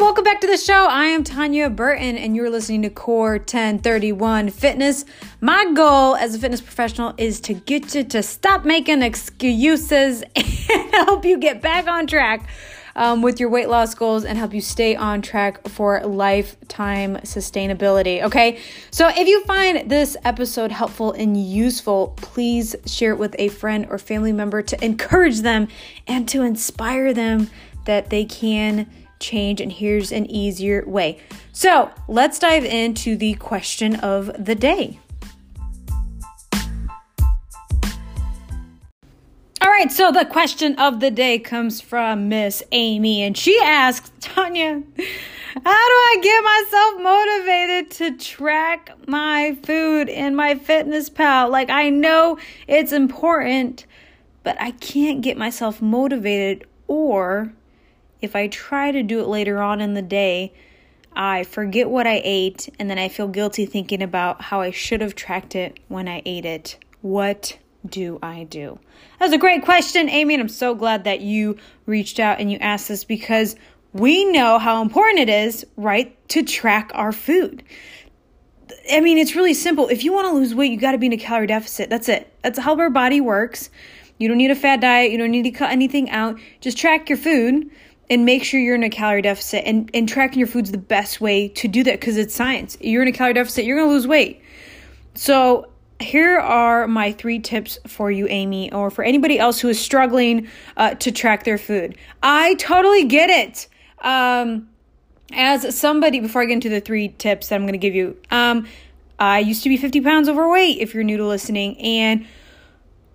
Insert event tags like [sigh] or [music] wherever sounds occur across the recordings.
welcome back to the show. I am Tanya Burton, and you're listening to Core 1031 Fitness. My goal as a fitness professional is to get you to stop making excuses [laughs] and help you get back on track um, with your weight loss goals and help you stay on track for lifetime sustainability. Okay, so if you find this episode helpful and useful, please share it with a friend or family member to encourage them and to inspire them that they can change, and here's an easier way. So let's dive into the question of the day. All right, so the question of the day comes from Miss Amy, and she asks Tanya, How do I get myself motivated to track my food in MyFitnessPal? Like, I know it's important, but I can't get myself motivated, or if I try to do it later on in the day, I forget what I ate and then I feel guilty thinking about how I should have tracked it when I ate it. What do I do? That's a great question, Amy, and I'm so glad that you reached out and you asked this because we know how important it is, right, to track our food. I mean, it's really simple. If you want to lose weight, you got to be in a calorie deficit. That's it. That's how our body works. You don't need a fat diet. You don't need to cut anything out. Just track your food and make sure you're in a calorie deficit and, and tracking your food's the best way to do that because it's science. You're in a calorie deficit, you're gonna lose weight. So here are my three tips for you, Amy, or for anybody else who is struggling uh, to track their food. I totally get it. Um, as somebody, before I get into the three tips that I'm going to give you, um, I used to be 50 pounds overweight if you're new to listening. And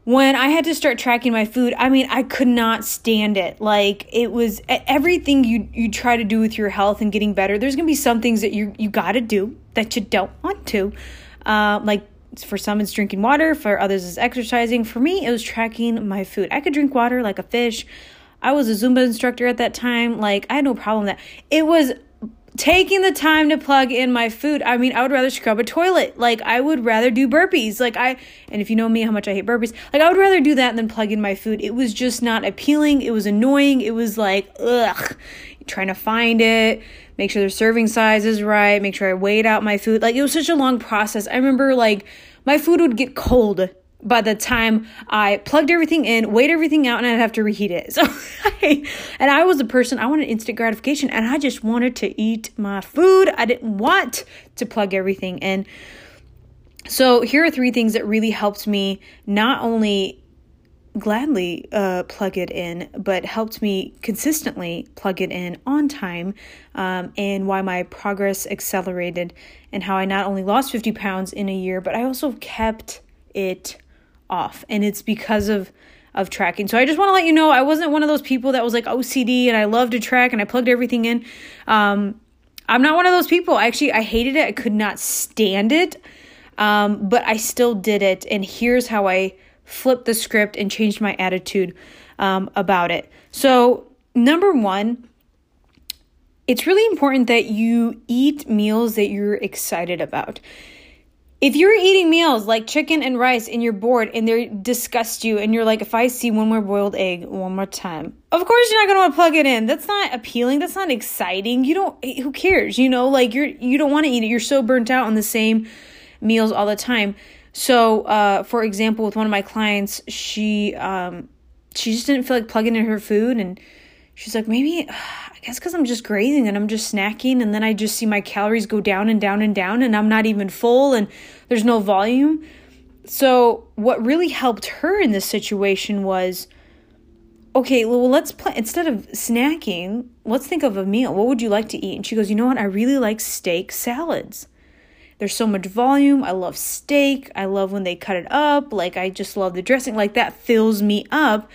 when I had to start tracking my food, I mean, I could not stand it. Like it was everything you you try to do with your health and getting better. There's gonna be some things that you you got to do that you don't want to. Uh, like for some, it's drinking water. For others, it's exercising. For me, it was tracking my food. I could drink water like a fish. I was a Zumba instructor at that time. Like I had no problem that it was taking the time to plug in my food. I mean, I would rather scrub a toilet. Like I would rather do burpees. Like I and if you know me how much I hate burpees, like I would rather do that than plug in my food. It was just not appealing. It was annoying. It was like ugh. Trying to find it, make sure the serving size is right, make sure I weighed out my food. Like it was such a long process. I remember like my food would get cold by the time I plugged everything in, weighed everything out, and I'd have to reheat it. [laughs] So, I, and I was a person, I wanted instant gratification, and I just wanted to eat my food. I didn't want to plug everything in. So, here are three things that really helped me not only gladly uh, plug it in, but helped me consistently plug it in on time, um, and why my progress accelerated, and how I not only lost 50 pounds in a year, but I also kept it off and it's because of of tracking. So I just want to let you know I wasn't one of those people that was like OCD and I love to track and I plugged everything in. Um, I'm not one of those people. Actually, I hated it. I could not stand it. Um, but I still did it. And here's how I flipped the script and changed my attitude um, about it. So, number one, it's really important that you eat meals that you're excited about. If you're eating meals like chicken and rice and you're bored and they disgust you and you're like, if I see one more boiled egg one more time, of course you're not gonna want to plug it in. That's not appealing. That's not exciting. You don't. Who cares? You know, like you're you don't want to eat it. You're so burnt out on the same meals all the time. So, uh, for example, with one of my clients, she um, she just didn't feel like plugging in her food and she's like, maybe I guess because I'm just grazing and I'm just snacking, and then I just see my calories go down and down and down, and I'm not even full, and there's no volume. So, what really helped her in this situation was okay, well, let's play instead of snacking, let's think of a meal. What would you like to eat? And she goes, you know what? I really like steak salads. There's so much volume. I love steak. I love when they cut it up. Like, I just love the dressing. Like, that fills me up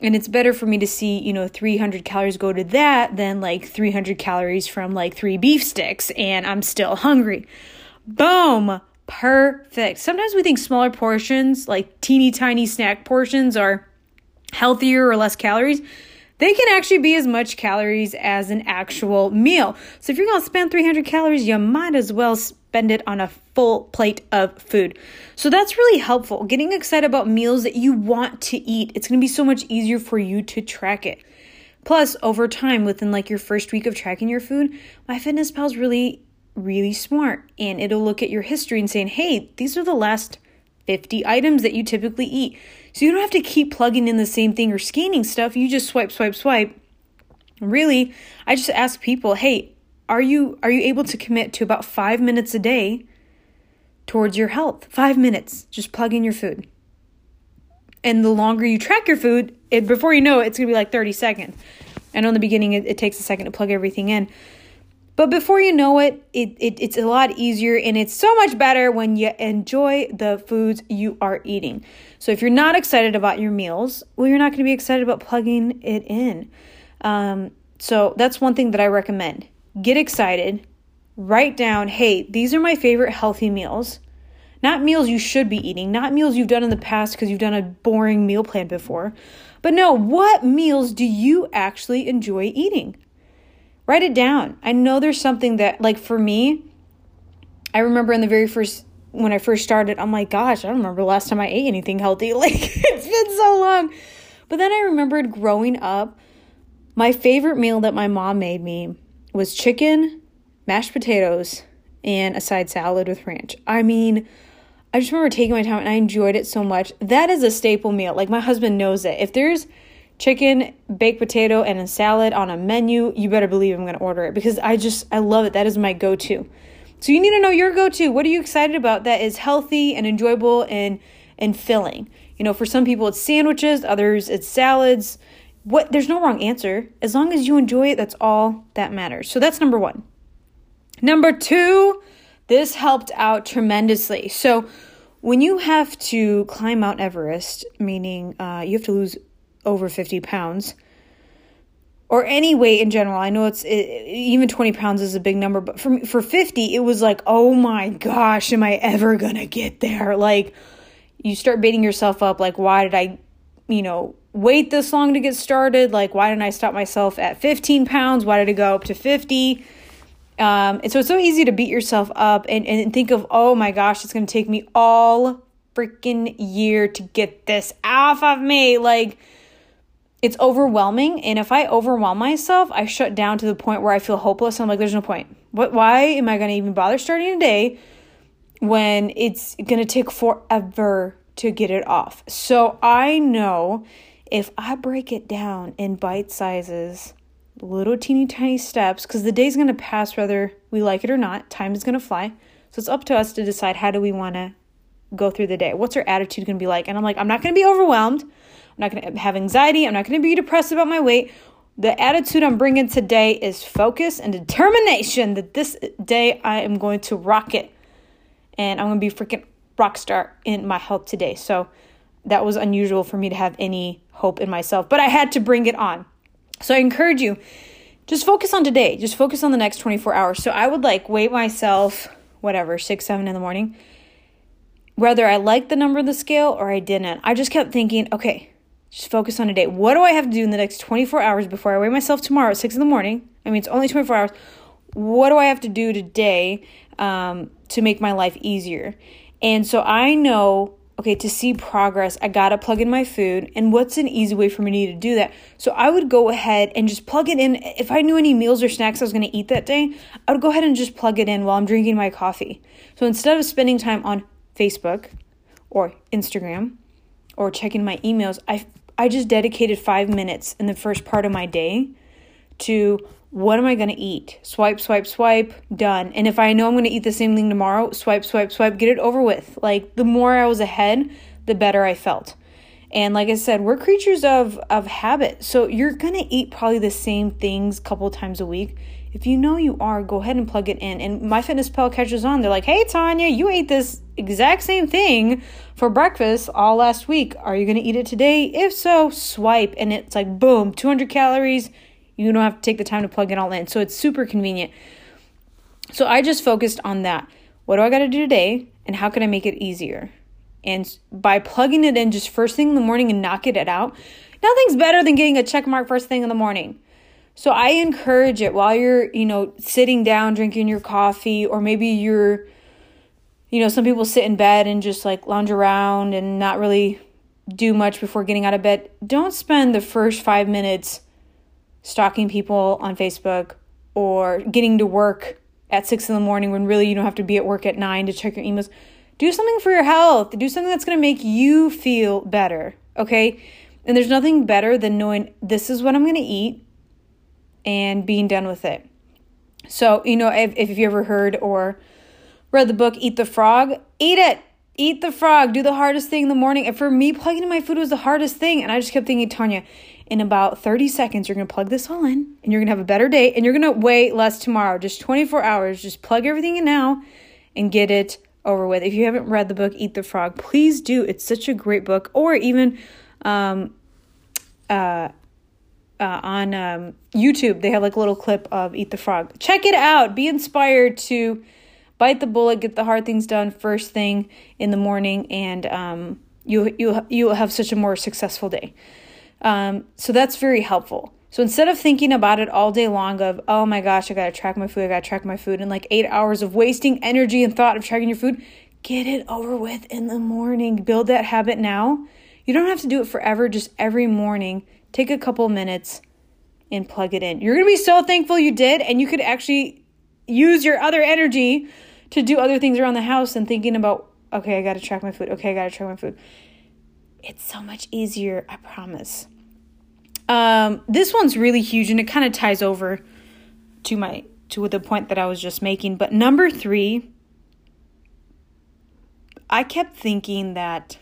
and it's better for me to see you know 300 calories go to that than like 300 calories from like three beef sticks and i'm still hungry. Boom! Perfect. Sometimes we think smaller portions like teeny tiny snack portions are healthier or less calories they can actually be as much calories as an actual meal so if you're going to spend 300 calories you might as well spend it on a full plate of food. So that's really helpful. Getting excited about meals that you want to eat. It's going to be so much easier for you to track it. Plus, over time, within like your first week of tracking your food, MyFitnessPal is really, really smart. And it'll look at your history and saying, hey, these are the last 50 items that you typically eat. So you don't have to keep plugging in the same thing or scanning stuff. You just swipe, swipe, swipe. Really, I just ask people, hey, are you are you able to commit to about five minutes a day towards your health? Five minutes, just plug in your food. And the longer you track your food, it, before you know it, it's gonna be like 30 seconds. Know in the beginning it, it takes a second to plug everything in. But before you know it, it, it, it's a lot easier and it's so much better when you enjoy the foods you are eating. So if you're not excited about your meals, well, you're not going to be excited about plugging it in. Um, so that's one thing that I recommend. Get excited, write down, hey, these are my favorite healthy meals. Not meals you should be eating, not meals you've done in the past because you've done a boring meal plan before. But no, what meals do you actually enjoy eating? Write it down. I know there's something that, like for me, I remember in the very first, when I first started, I'm like, gosh, I don't remember the last time I ate anything healthy. [laughs] Like, it's been so long. But then I remembered growing up, my favorite meal that my mom made me was chicken, mashed potatoes, and a side salad with ranch. I mean, I just remember taking my time and I enjoyed it so much. That is a staple meal. Like, my husband knows it. If there's chicken, baked potato, and a salad on a menu, you better believe I'm to order it because I just, I love it. That is my go to. So you need to know your go to. What are you excited about that is healthy and enjoyable and, and filling? You know, for some people it's sandwiches, others it's salads. What there's no wrong answer. As long as you enjoy it, that's all that matters. So that's number 1. Number 2, this helped out tremendously. So when you have to climb Mount Everest, meaning uh, you have to lose over 50 pounds or any weight in general. I know it's it, even 20 pounds is a big number, but for for 50, it was like, "Oh my gosh, am I ever going to get there?" Like you start beating yourself up like, "Why did I, you know, wait this long to get started? Like why didn't I stop myself at 15 pounds? Why did it go up to 50?" Um, and so it's so easy to beat yourself up and, and think of, oh my gosh, it's going to take me all freaking year to get this off of me. Like, it's overwhelming and if i overwhelm myself i shut down to the point where i feel hopeless i'm like there's no point. What why am i going to even bother starting a day when it's going to take forever to get it off? So i know if i break it down in bite sizes little teeny tiny steps because the day's going to pass whether we like it or not time is going to fly. So it's up to us to decide how do we want to go through the day. What's our attitude going to be like? And i'm like i'm not going to be overwhelmed not going to have anxiety. I'm not going to be depressed about my weight. The attitude I'm bringing today is focus and determination that this day I am going to rock it. And I'm going to be freaking rock star in my health today. So that was unusual for me to have any hope in myself, but I had to bring it on. So I encourage you just focus on today. Just focus on the next 24 hours. So I would like weight myself, whatever, six, seven in the morning, whether I liked the number of the scale or I didn't. I just kept thinking, okay, just focus on a day. What do I have to do in the next 24 hours before I weigh myself tomorrow at 6 in the morning? I mean, it's only 24 hours. What do I have to do today um, to make my life easier? And so I know, okay, to see progress, I got to plug in my food. And what's an easy way for me to do that? So I would go ahead and just plug it in. If I knew any meals or snacks I was going to eat that day, I would go ahead and just plug it in while I'm drinking my coffee. So instead of spending time on Facebook or Instagram, or checking my emails, I I just dedicated 5 minutes in the first part of my day to what am I going to eat? Swipe, swipe, swipe, done. And if I know I'm going to eat the same thing tomorrow, swipe, swipe, swipe, get it over with. Like the more I was ahead, the better I felt. And like I said, we're creatures of of habit. So you're going to eat probably the same things a couple times a week. If you know you are, go ahead and plug it in. And my fitness MyFitnessPal catches on. They're like, "Hey Tanya, you ate this exact same thing for breakfast all last week. Are you going to eat it today? If so, swipe and it's like boom, 200 calories. You don't have to take the time to plug it all in. So it's super convenient. So I just focused on that. What do I got to do today and how can I make it easier? And by plugging it in just first thing in the morning and knocking it out, nothing's better than getting a check mark first thing in the morning. So I encourage it while you're, you know, sitting down drinking your coffee or maybe you're you know, some people sit in bed and just like lounge around and not really do much before getting out of bed. Don't spend the first 5 minutes stalking people on Facebook or getting to work at six in the morning when really you don't have to be at work at nine to check your emails. Do something for your health. Do something that's going to make you feel better. Okay. And there's nothing better than knowing this is what I'm going to eat and being done with it. So, you know, if, if you ever heard or read the book Eat the Frog, eat it. Eat the frog. Do the hardest thing in the morning. And for me, plugging in my food was the hardest thing. And I just kept thinking, Tanya, in about 30 seconds, you're going to plug this all in and you're going to have a better day and you're going to weigh less tomorrow. Just 24 hours. Just plug everything in now and get it over with. If you haven't read the book Eat the Frog, please do. It's such a great book. Or even um, uh, uh, on um, YouTube, they have like a little clip of Eat the Frog. Check it out. Be inspired to bite the bullet, get the hard things done first thing in the morning, and um, you you you have such a more successful day. Um, so that's very helpful. So instead of thinking about it all day long of, oh my gosh, I gotta track my food, I gotta track my food, and like eight hours of wasting energy and thought of tracking your food, get it over with in the morning. Build that habit now. You don't have to do it forever, just every morning. Take a couple minutes and plug it in. You're gonna be so thankful you did, and you could actually use your other energy to do other things around the house and thinking about, okay, I gotta track my food, okay, I gotta track my food. It's so much easier, I promise. Um, this one's really huge and it kind of ties over to my to the point that I was just making. But number three, I kept thinking that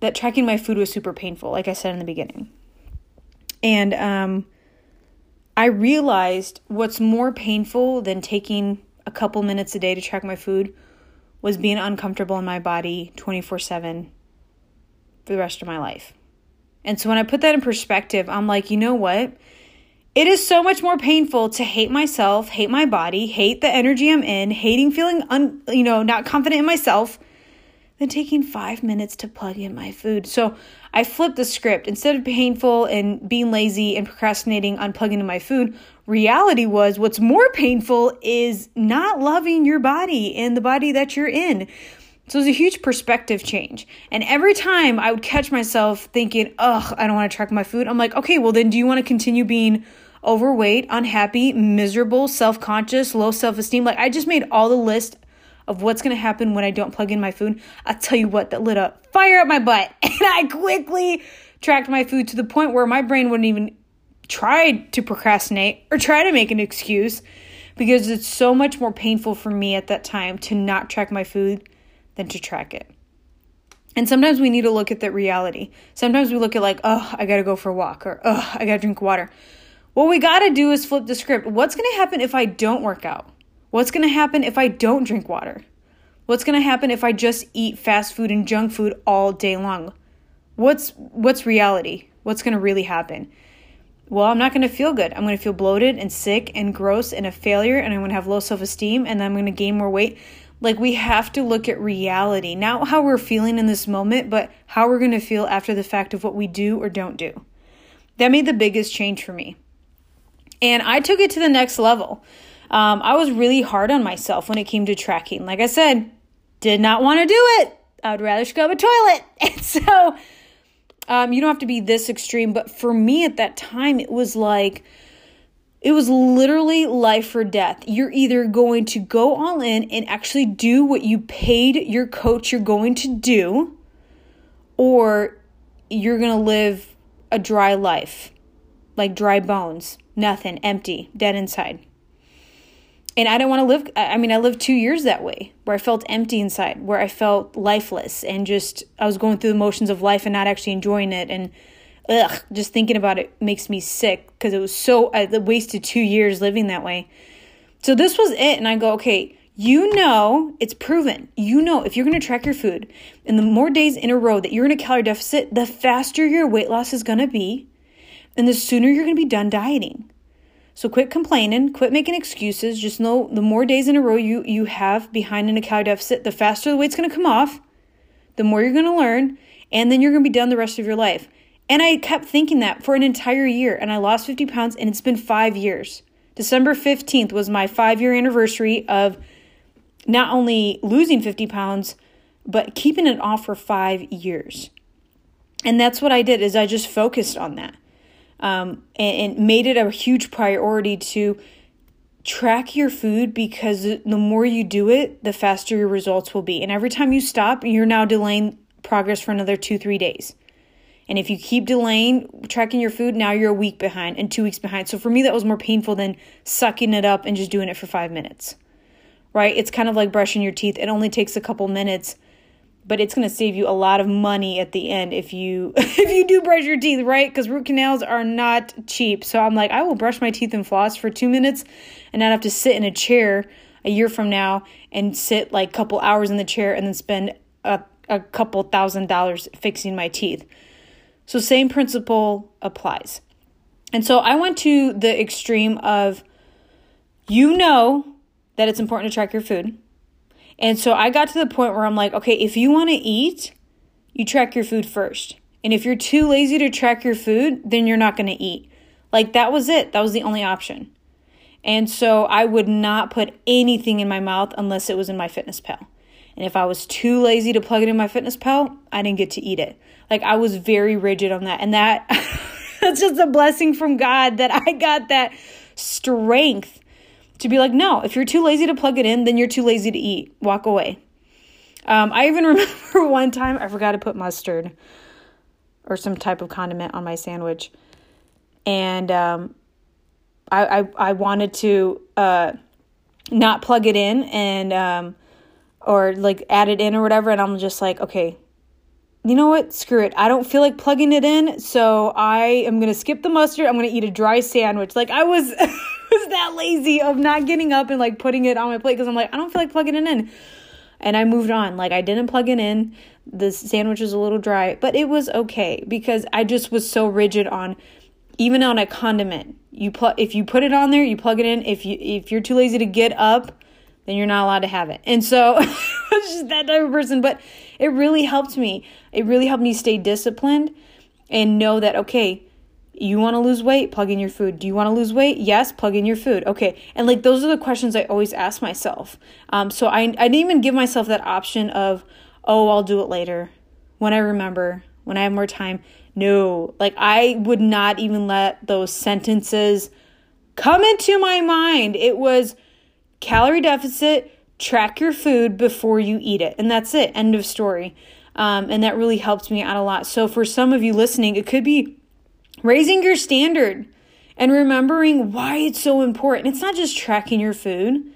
that tracking my food was super painful, like I said in the beginning. And um, I realized what's more painful than taking a couple minutes a day to track my food was being uncomfortable in my body 24 7 for the rest of my life. And so when I put that in perspective, I'm like, you know what? It is so much more painful to hate myself, hate my body, hate the energy I'm in, hating feeling un, you know, not confident in myself than taking 5 minutes to plug in my food. So I flipped the script. Instead of painful and being lazy and procrastinating on plugging in my food, reality was what's more painful is not loving your body and the body that you're in. So it was a huge perspective change. And every time I would catch myself thinking, ugh, I don't want to track my food, I'm like, okay, well, then do you want to continue being overweight, unhappy, miserable, self conscious, low self esteem? Like, I just made all the list of what's going to happen when I don't plug in my food. I'll tell you what, that lit a fire up my butt. [laughs] And I quickly tracked my food to the point where my brain wouldn't even try to procrastinate or try to make an excuse because it's so much more painful for me at that time to not track my food than to track it. And sometimes we need to look at that reality. Sometimes we look at like, oh, I gotta go for a walk or oh, I gotta drink water. What we gotta do is flip the script. What's gonna happen if I don't work out? What's gonna happen if I don't drink water? What's gonna happen if I just eat fast food and junk food all day long? What's what's reality? What's gonna really happen? Well, I'm not gonna feel good. I'm gonna feel bloated and sick and gross and a failure, and I'm gonna have low self esteem, and I'm gonna gain more weight. Like, we have to look at reality, not how we're feeling in this moment, but how we're going to feel after the fact of what we do or don't do. That made the biggest change for me. And I took it to the next level. Um, I was really hard on myself when it came to tracking. Like I said, did not want to do it. I would rather scrub a toilet. [laughs] And so, um, you don't have to be this extreme, but for me at that time, it was like, it was literally life or death. You're either going to go all in and actually do what you paid your coach you're going to do, or you're going to live a dry life, like dry bones, nothing, empty, dead inside. And I don't want to live, I mean, I lived two years that way, where I felt empty inside, where I felt lifeless and just, I was going through the motions of life and not actually enjoying it. And ugh, just thinking about it makes me sick because it was so, I wasted two years living that way. So this was it. And I go, okay, you know, it's proven. You know, if you're going to track your food and the more days in a row that you're in a calorie deficit, the faster your weight loss is going to be and the sooner you're going to be done dieting. So quit complaining, quit making excuses. Just know the more days in a row you you have behind in a calorie deficit, the faster the weight's to come off, the more you're to learn, and then you're to be done the rest of your life. And I kept thinking that for an entire year, and I lost 50 pounds, and it's been five years. December 15th was my five year anniversary of not only losing 50 pounds, but keeping it off for five years. And that's what I did is I just focused on that. Um, and, and made it a huge priority to track your food because the more you do it, the faster your results will be. And every time you stop, you're now delaying progress for another two, three days. And if you keep delaying tracking your food, now you're a week behind and two weeks behind. So for me, that was more painful than sucking it up and just doing it for five minutes, right? It's kind of like brushing your teeth. It only takes a couple minutes, but it's going to save you a lot of money at the end if you [laughs] if you do brush your teeth, right? Because root canals are not cheap. So I'm like, I will brush my teeth and floss for two minutes and not have to sit in a chair a year from now and sit like a couple hours in the chair and then spend a, a couple thousand dollars fixing my teeth. So, same principle applies. And so I went to the extreme of you know that it's important to track your food. And so I got to the point where I'm like, okay, if you want to eat, you track your food first. And if you're too lazy to track your food, then you're not going to eat. Like that was it. That was the only option. And so I would not put anything in my mouth unless it was in MyFitnessPal. And if I was too lazy to plug it in MyFitnessPal, I didn't get to eat it. Like I was very rigid on that. And that [laughs] that's just a blessing from God that I got that strength to be like, no, if you're too lazy to plug it in, then you're too lazy to eat. Walk away. Um, I even [laughs] remember one time I forgot to put mustard or some type of condiment on my sandwich. And um, I, I, I wanted to uh, not plug it in and um, or like add it in or whatever. And I'm just like, okay, you know what? Screw it. I don't feel like plugging it in, so I am gonna skip the mustard. I'm gonna eat a dry sandwich. Like I was [laughs] was that lazy of not getting up and like putting it on my plate because I'm like, I don't feel like plugging it in. And I moved on. Like I didn't plug it in. The sandwich was a little dry, but it was okay because I just was so rigid on even on a condiment. You put if you put it on there, you plug it in. If you if you're too lazy to get up, then you're not allowed to have it. And so [laughs] I was just that type of person. But it really helped me. It really helped me stay disciplined and know that, okay, you want to lose weight? Plug in your food. Do you want to lose weight? Yes, plug in your food. Okay. And like those are the questions I always ask myself. Um, so I, I didn't even give myself that option of, oh, I'll do it later when I remember, when I have more time. No, like I would not even let those sentences come into my mind. It was calorie deficit, track your food before you eat it. And that's it. End of story. Um, and that really helped me out a lot. So for some of you listening, it could be raising your standard and remembering why it's so important. It's not just tracking your food.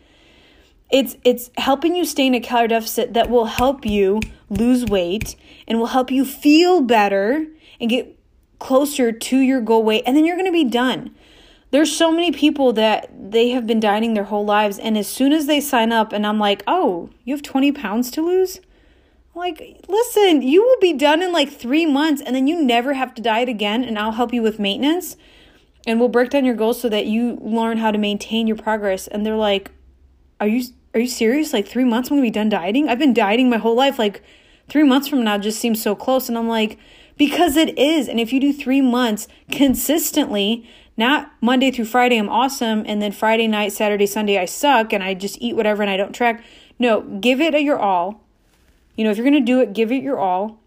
It's it's helping you stay in a calorie deficit that will help you lose weight and will help you feel better and get closer to your goal weight and then you're going to be done. There's so many people that they have been dieting their whole lives, and as soon as they sign up, and I'm like, oh, you have 20 pounds to lose? Like, listen, you will be done in like three months, and then you never have to diet again, and I'll help you with maintenance, and we'll break down your goals so that you learn how to maintain your progress. And they're like, are you are you serious? Like three months I'm gonna be done dieting? I've been dieting my whole life. Like three months from now just seems so close, and I'm like, because it is. And if you do three months consistently, not Monday through Friday, I'm awesome, and then Friday night, Saturday, Sunday, I suck, and I just eat whatever and I don't track. No, give it your all. You know, if you're going to do it, give it your all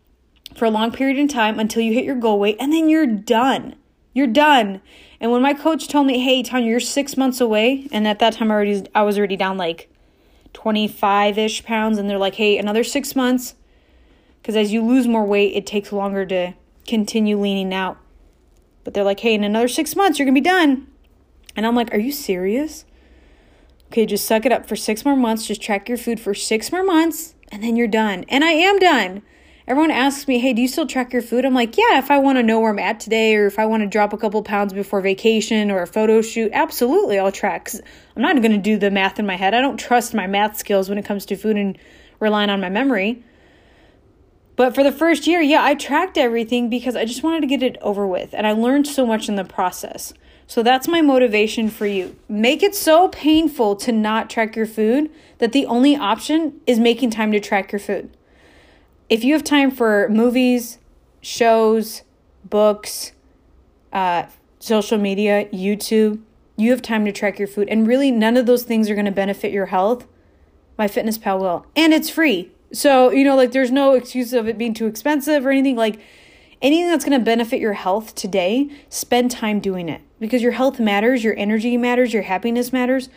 for a long period of time until you hit your goal weight, and then you're done. You're done. And when my coach told me, "Hey, Tanya, you're six months away," and at that time I already I was already down like 25 ish pounds, and they're like, "Hey, another six months," because as you lose more weight, it takes longer to continue leaning out. But they're like, hey, in another six months, you're going to be done. And I'm like, are you serious? Okay, just suck it up for six more months. Just track your food for six more months, and then you're done. And I am done. Everyone asks me, hey, do you still track your food? I'm like, yeah, if I want to know where I'm at today, or if I want to drop a couple pounds before vacation or a photo shoot, absolutely, I'll track. I'm not going to do the math in my head. I don't trust my math skills when it comes to food and relying on my memory. But for the first year, yeah, I tracked everything because I just wanted to get it over with. And I learned so much in the process. So that's my motivation for you. Make it so painful to not track your food that the only option is making time to track your food. If you have time for movies, shows, books, uh, social media, YouTube, you have time to track your food. And really, none of those things are going to benefit your health. MyFitnessPal will. And it's free. So, you know, like there's no excuse of it being too expensive or anything. Like anything that's going to benefit your health today, spend time doing it because your health matters, your energy matters, your happiness matters.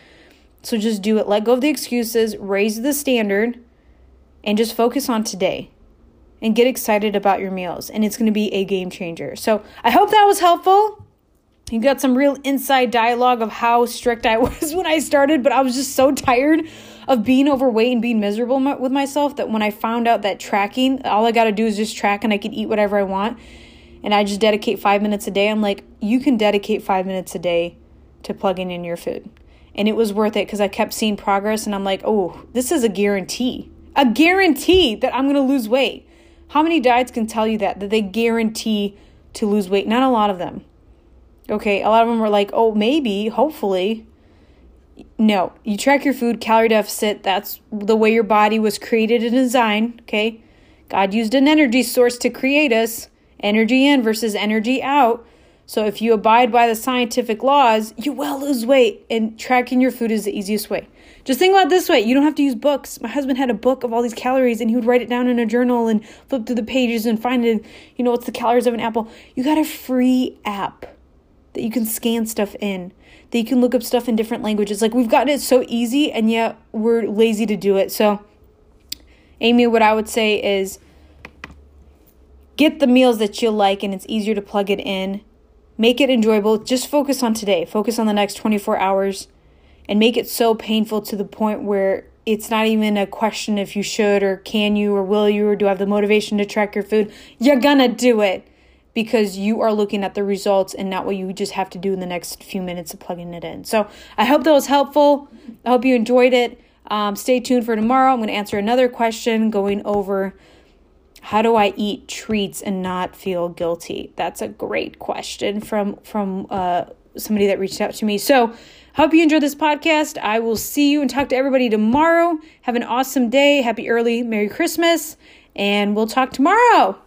So just do it. Let go of the excuses, raise the standard, and just focus on today and get excited about your meals. And it's going to be a game changer. So I hope that was helpful. You got some real inside dialogue of how strict I [laughs] was when I started, but I was just so tired of being overweight and being miserable with myself that when I found out that tracking, all I got to do is just track and I can eat whatever I want. And I just dedicate five minutes a day. I'm like, you can dedicate five minutes a day to plugging in your food. And it was worth it because I kept seeing progress and I'm like, oh, this is a guarantee. A guarantee that I'm going to lose weight. How many diets can tell you that? That they guarantee to lose weight? Not a lot of them. Okay, a lot of them were like, oh, maybe, hopefully. No, you track your food, calorie deficit. That's the way your body was created and designed. Okay, God used an energy source to create us energy in versus energy out. So if you abide by the scientific laws, you will lose weight, and tracking your food is the easiest way. Just think about this way. You don't have to use books. My husband had a book of all these calories and he would write it down in a journal and flip through the pages and find it, you know, what's the calories of an apple. You got a free app that you can scan stuff in, that you can look up stuff in different languages. Like we've gotten it so easy and yet we're lazy to do it. So Amy, what I would say is get the meals that you like and it's easier to plug it in. Make it enjoyable. Just focus on today. Focus on the next 24 hours and make it so painful to the point where it's not even a question if you should or can you or will you or do I have the motivation to track your food. You're gonna do it because you are looking at the results and not what you just have to do in the next few minutes of plugging it in. So I hope that was helpful. I hope you enjoyed it. Um, stay tuned for tomorrow. I'm going to answer another question going over how do I eat treats and not feel guilty. That's a great question from from uh, somebody that reached out to me. So Hope you enjoyed this podcast. I will see you and talk to everybody tomorrow. Have an awesome day. Happy early Merry Christmas. And we'll talk tomorrow.